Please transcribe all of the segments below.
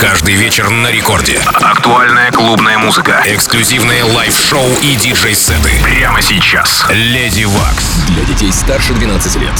Каждый вечер на рекорде. Актуальная клубная музыка. Эксклюзивные лайв-шоу и диджей-сеты. Прямо сейчас. Леди Вакс. Для детей старше 12 лет.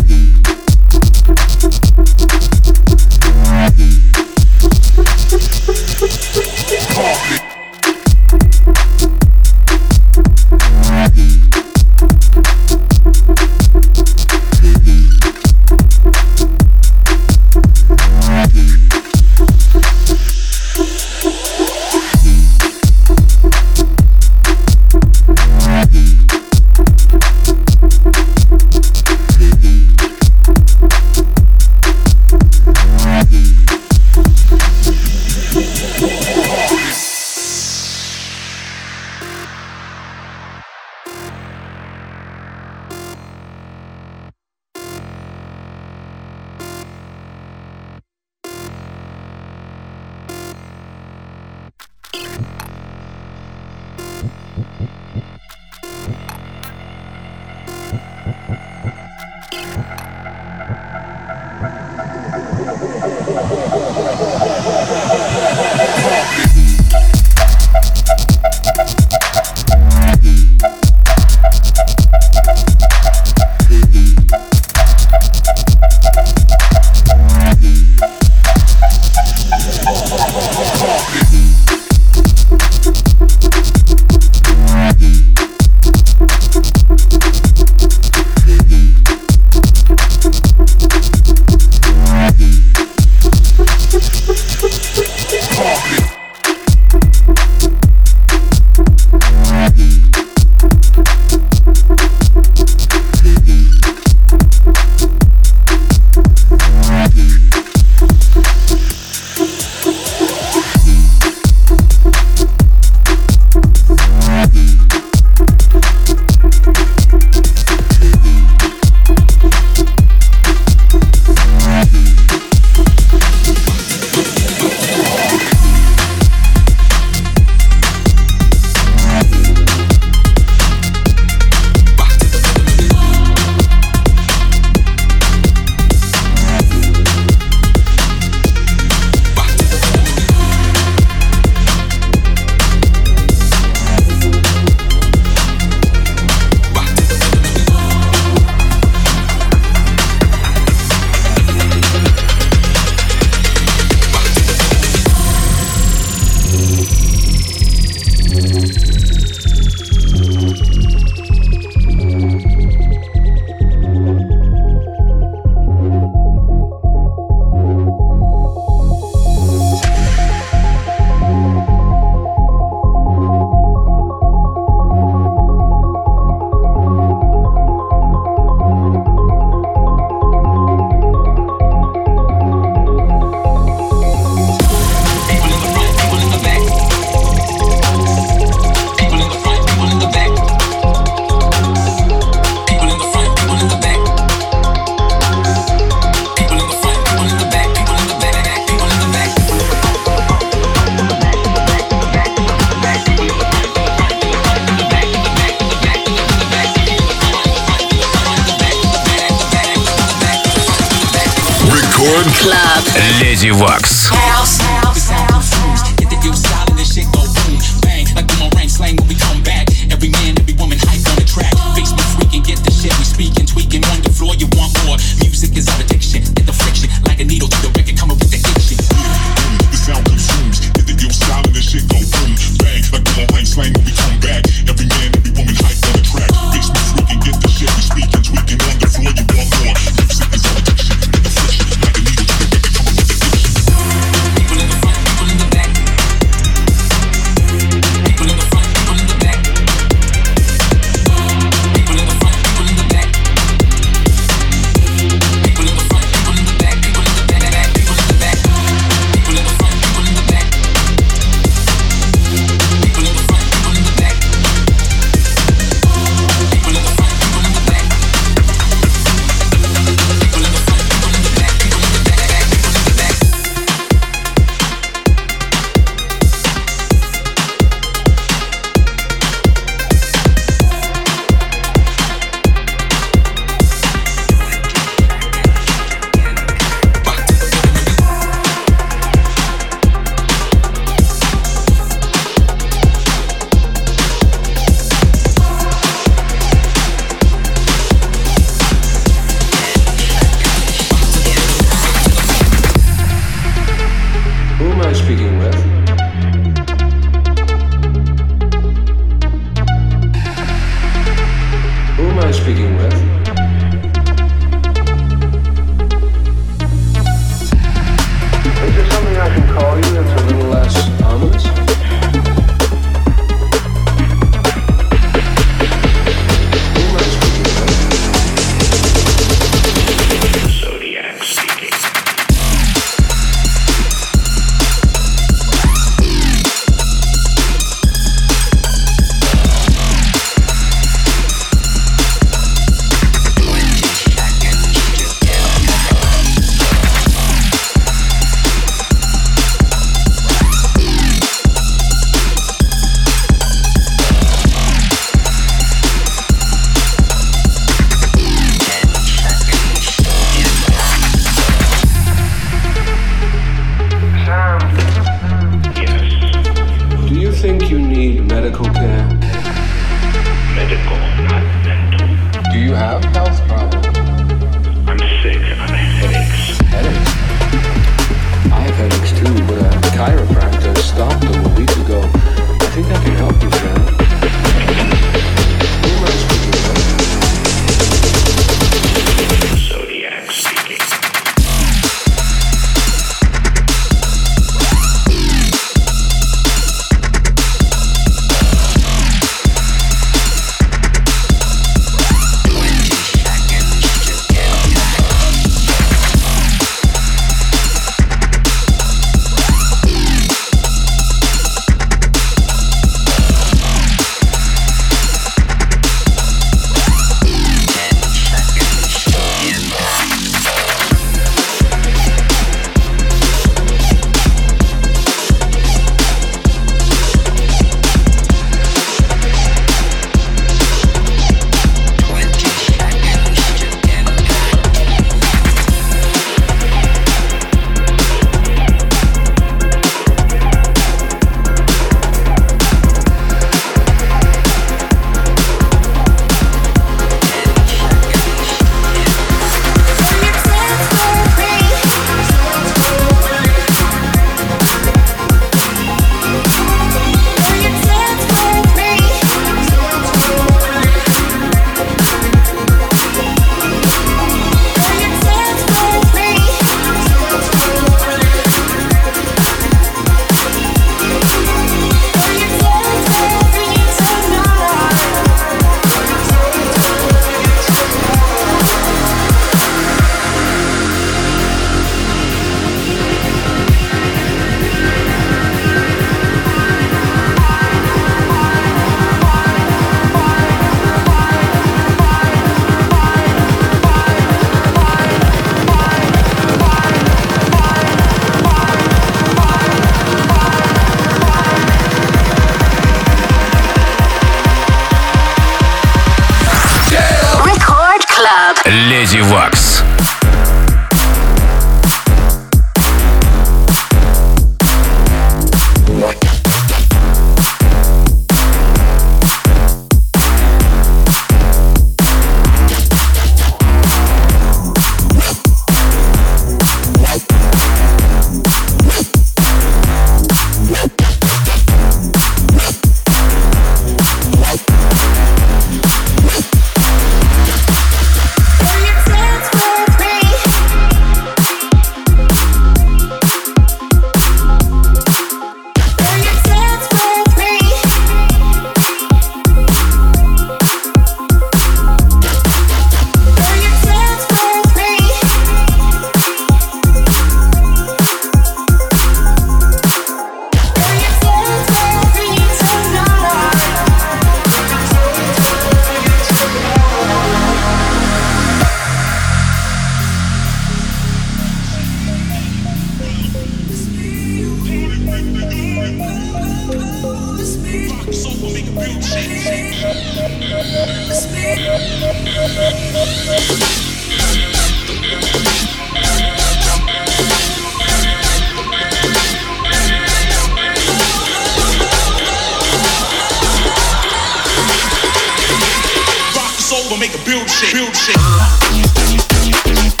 build shit.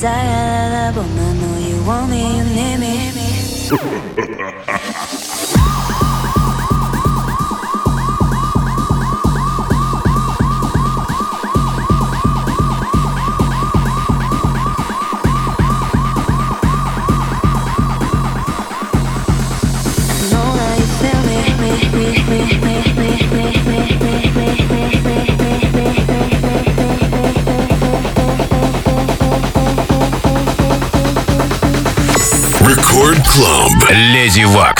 desire, love, I know you want me, you need me. Леди Вакс.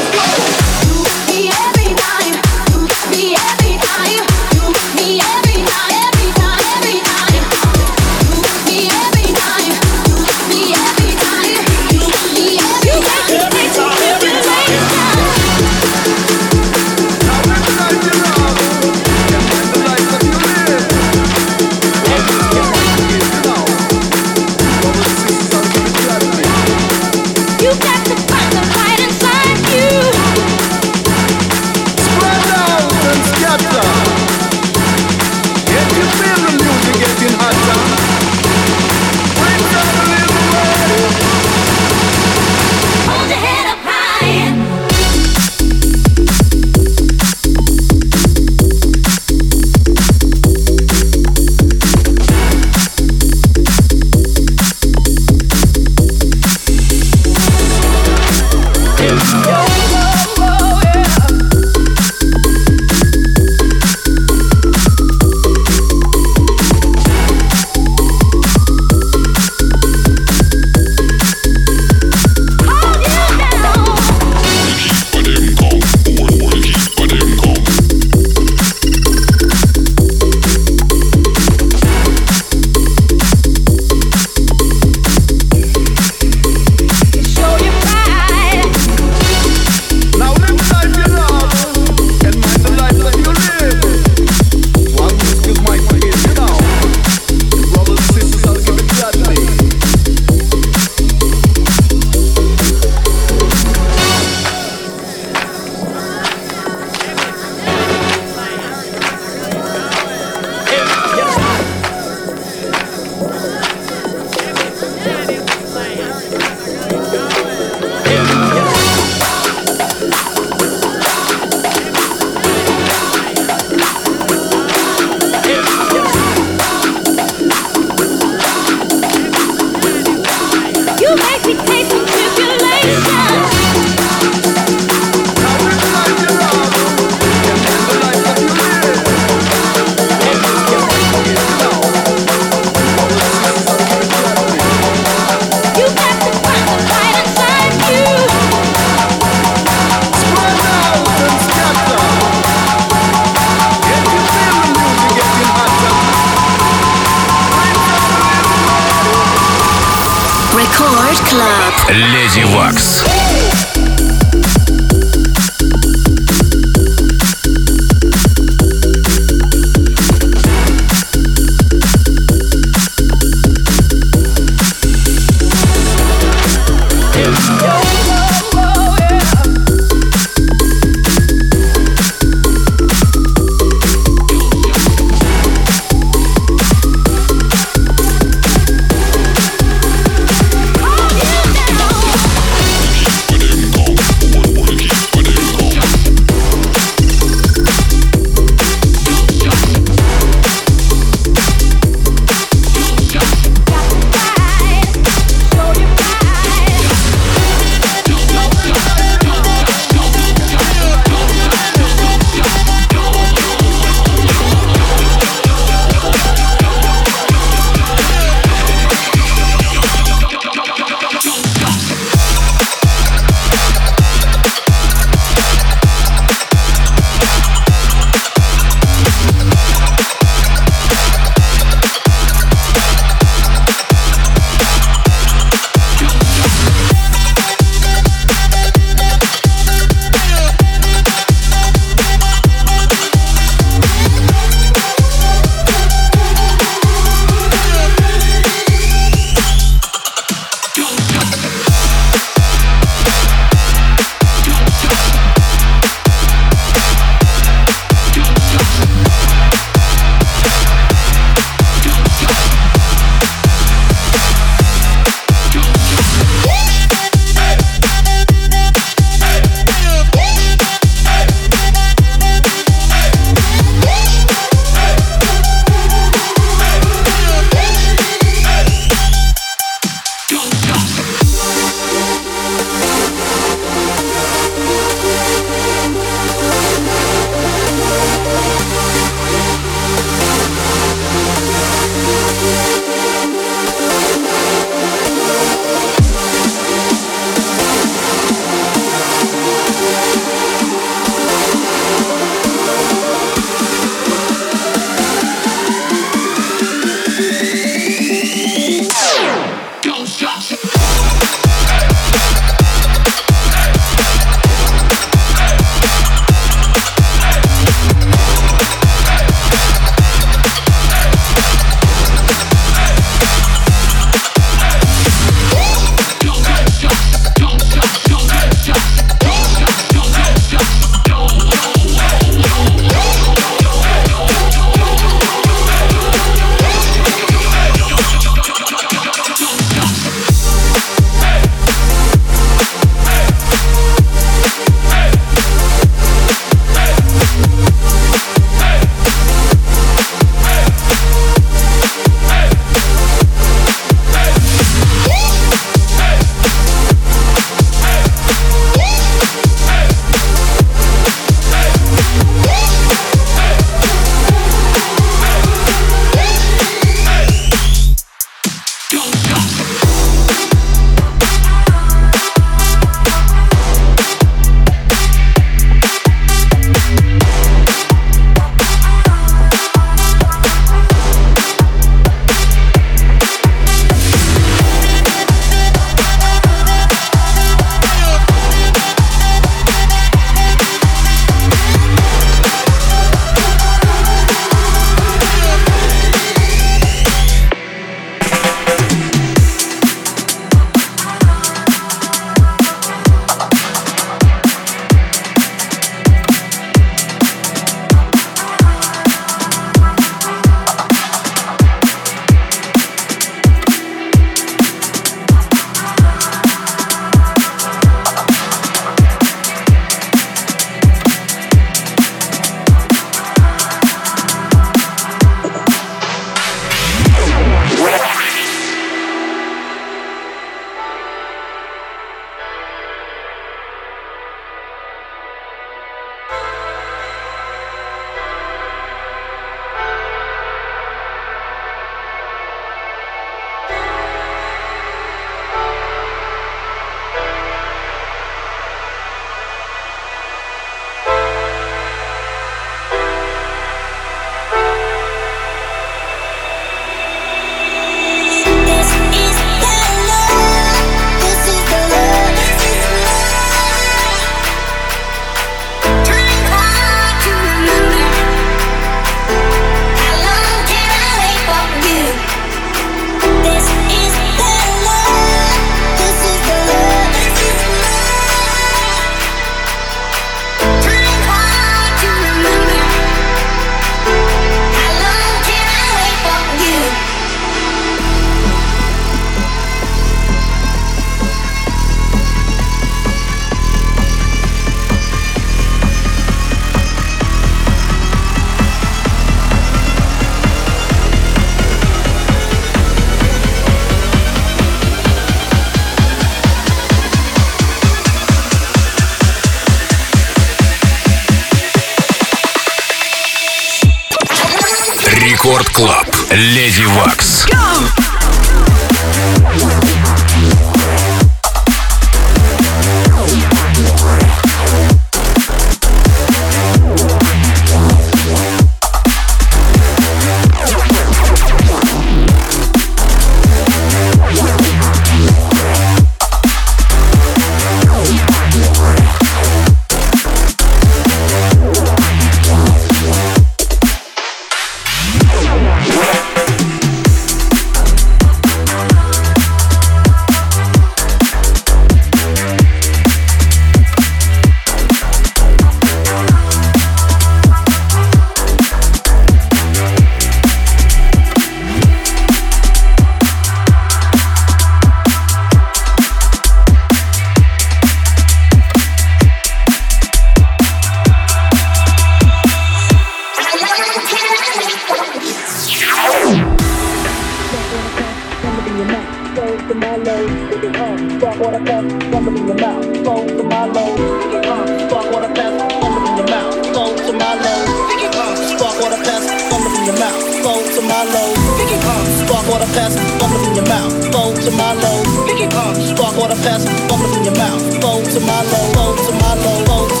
what I pass, bump it in your mouth. Go to my low, sticky pump. Spark what I pass, bump it in your mouth. Go to my low, sticky pump. Spark what I pass, bump it in your mouth. Go to my low, sticky pump. Spark what I pass, bump it in your mouth. Go to my low, sticky. Spark what I pass, bump it in your mouth. Go to my low, go to my low, go to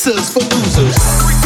pizzas for losers.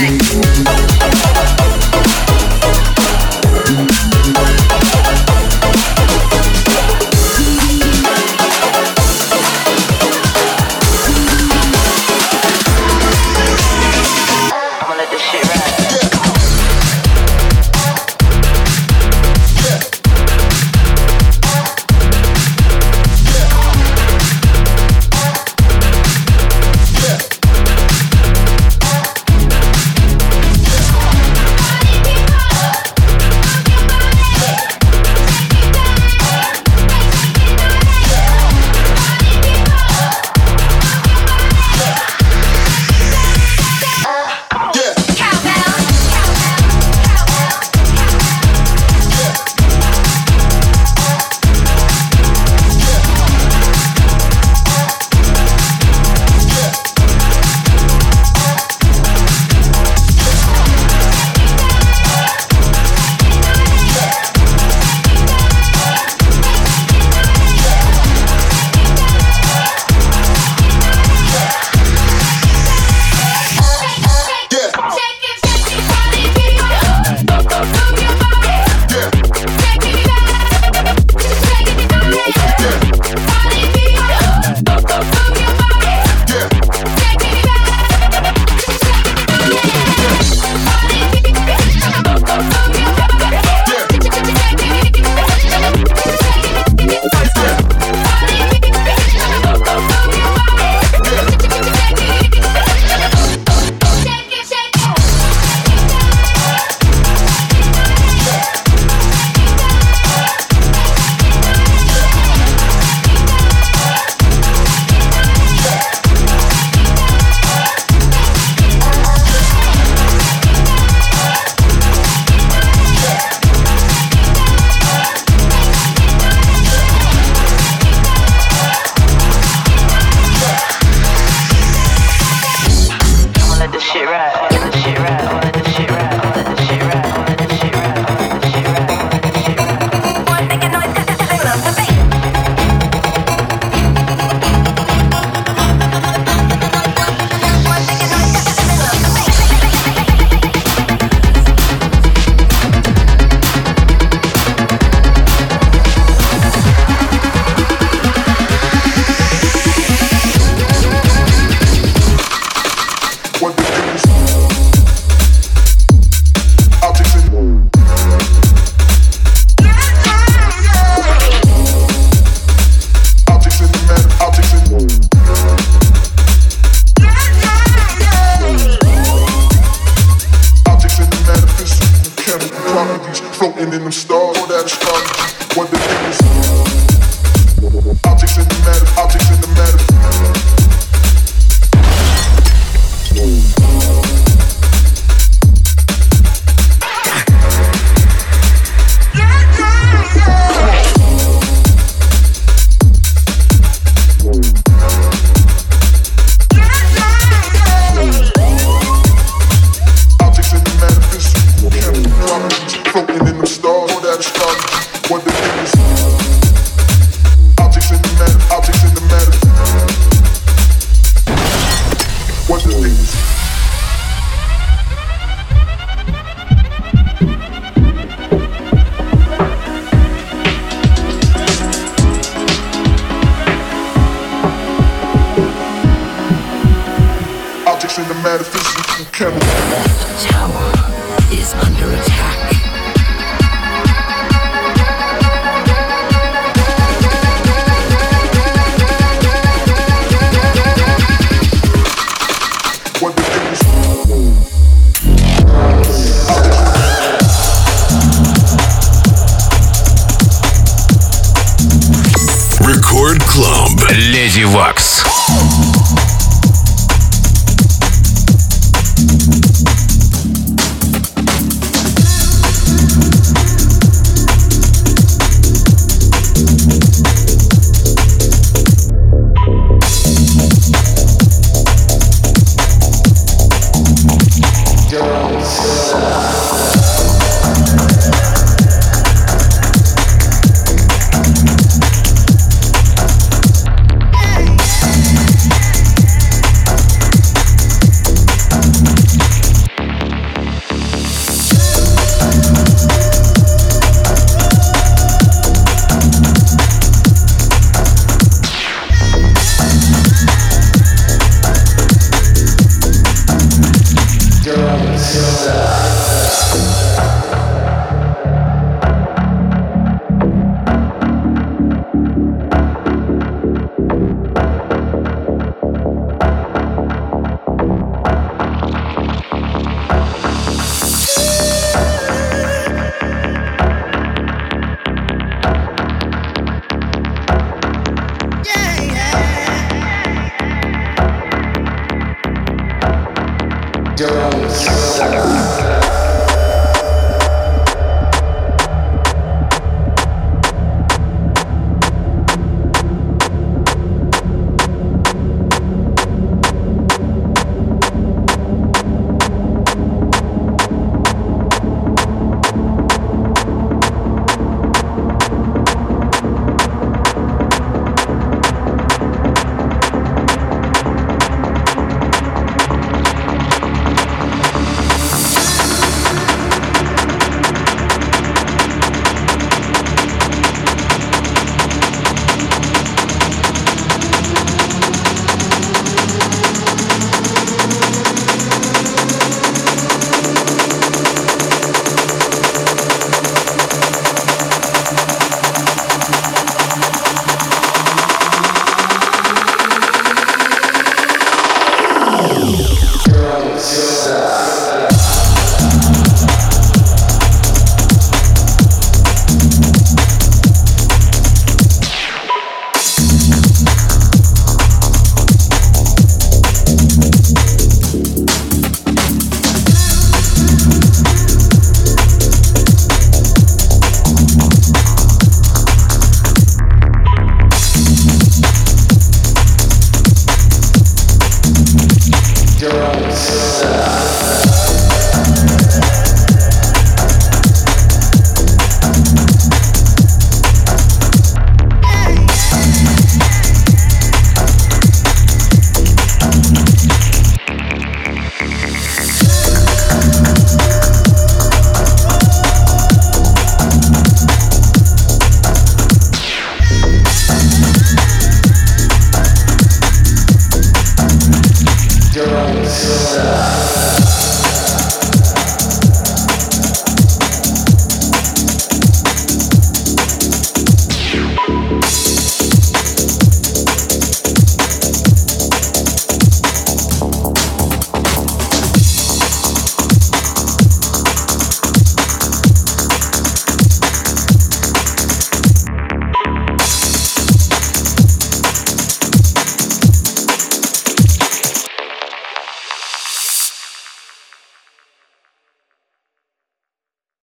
rack.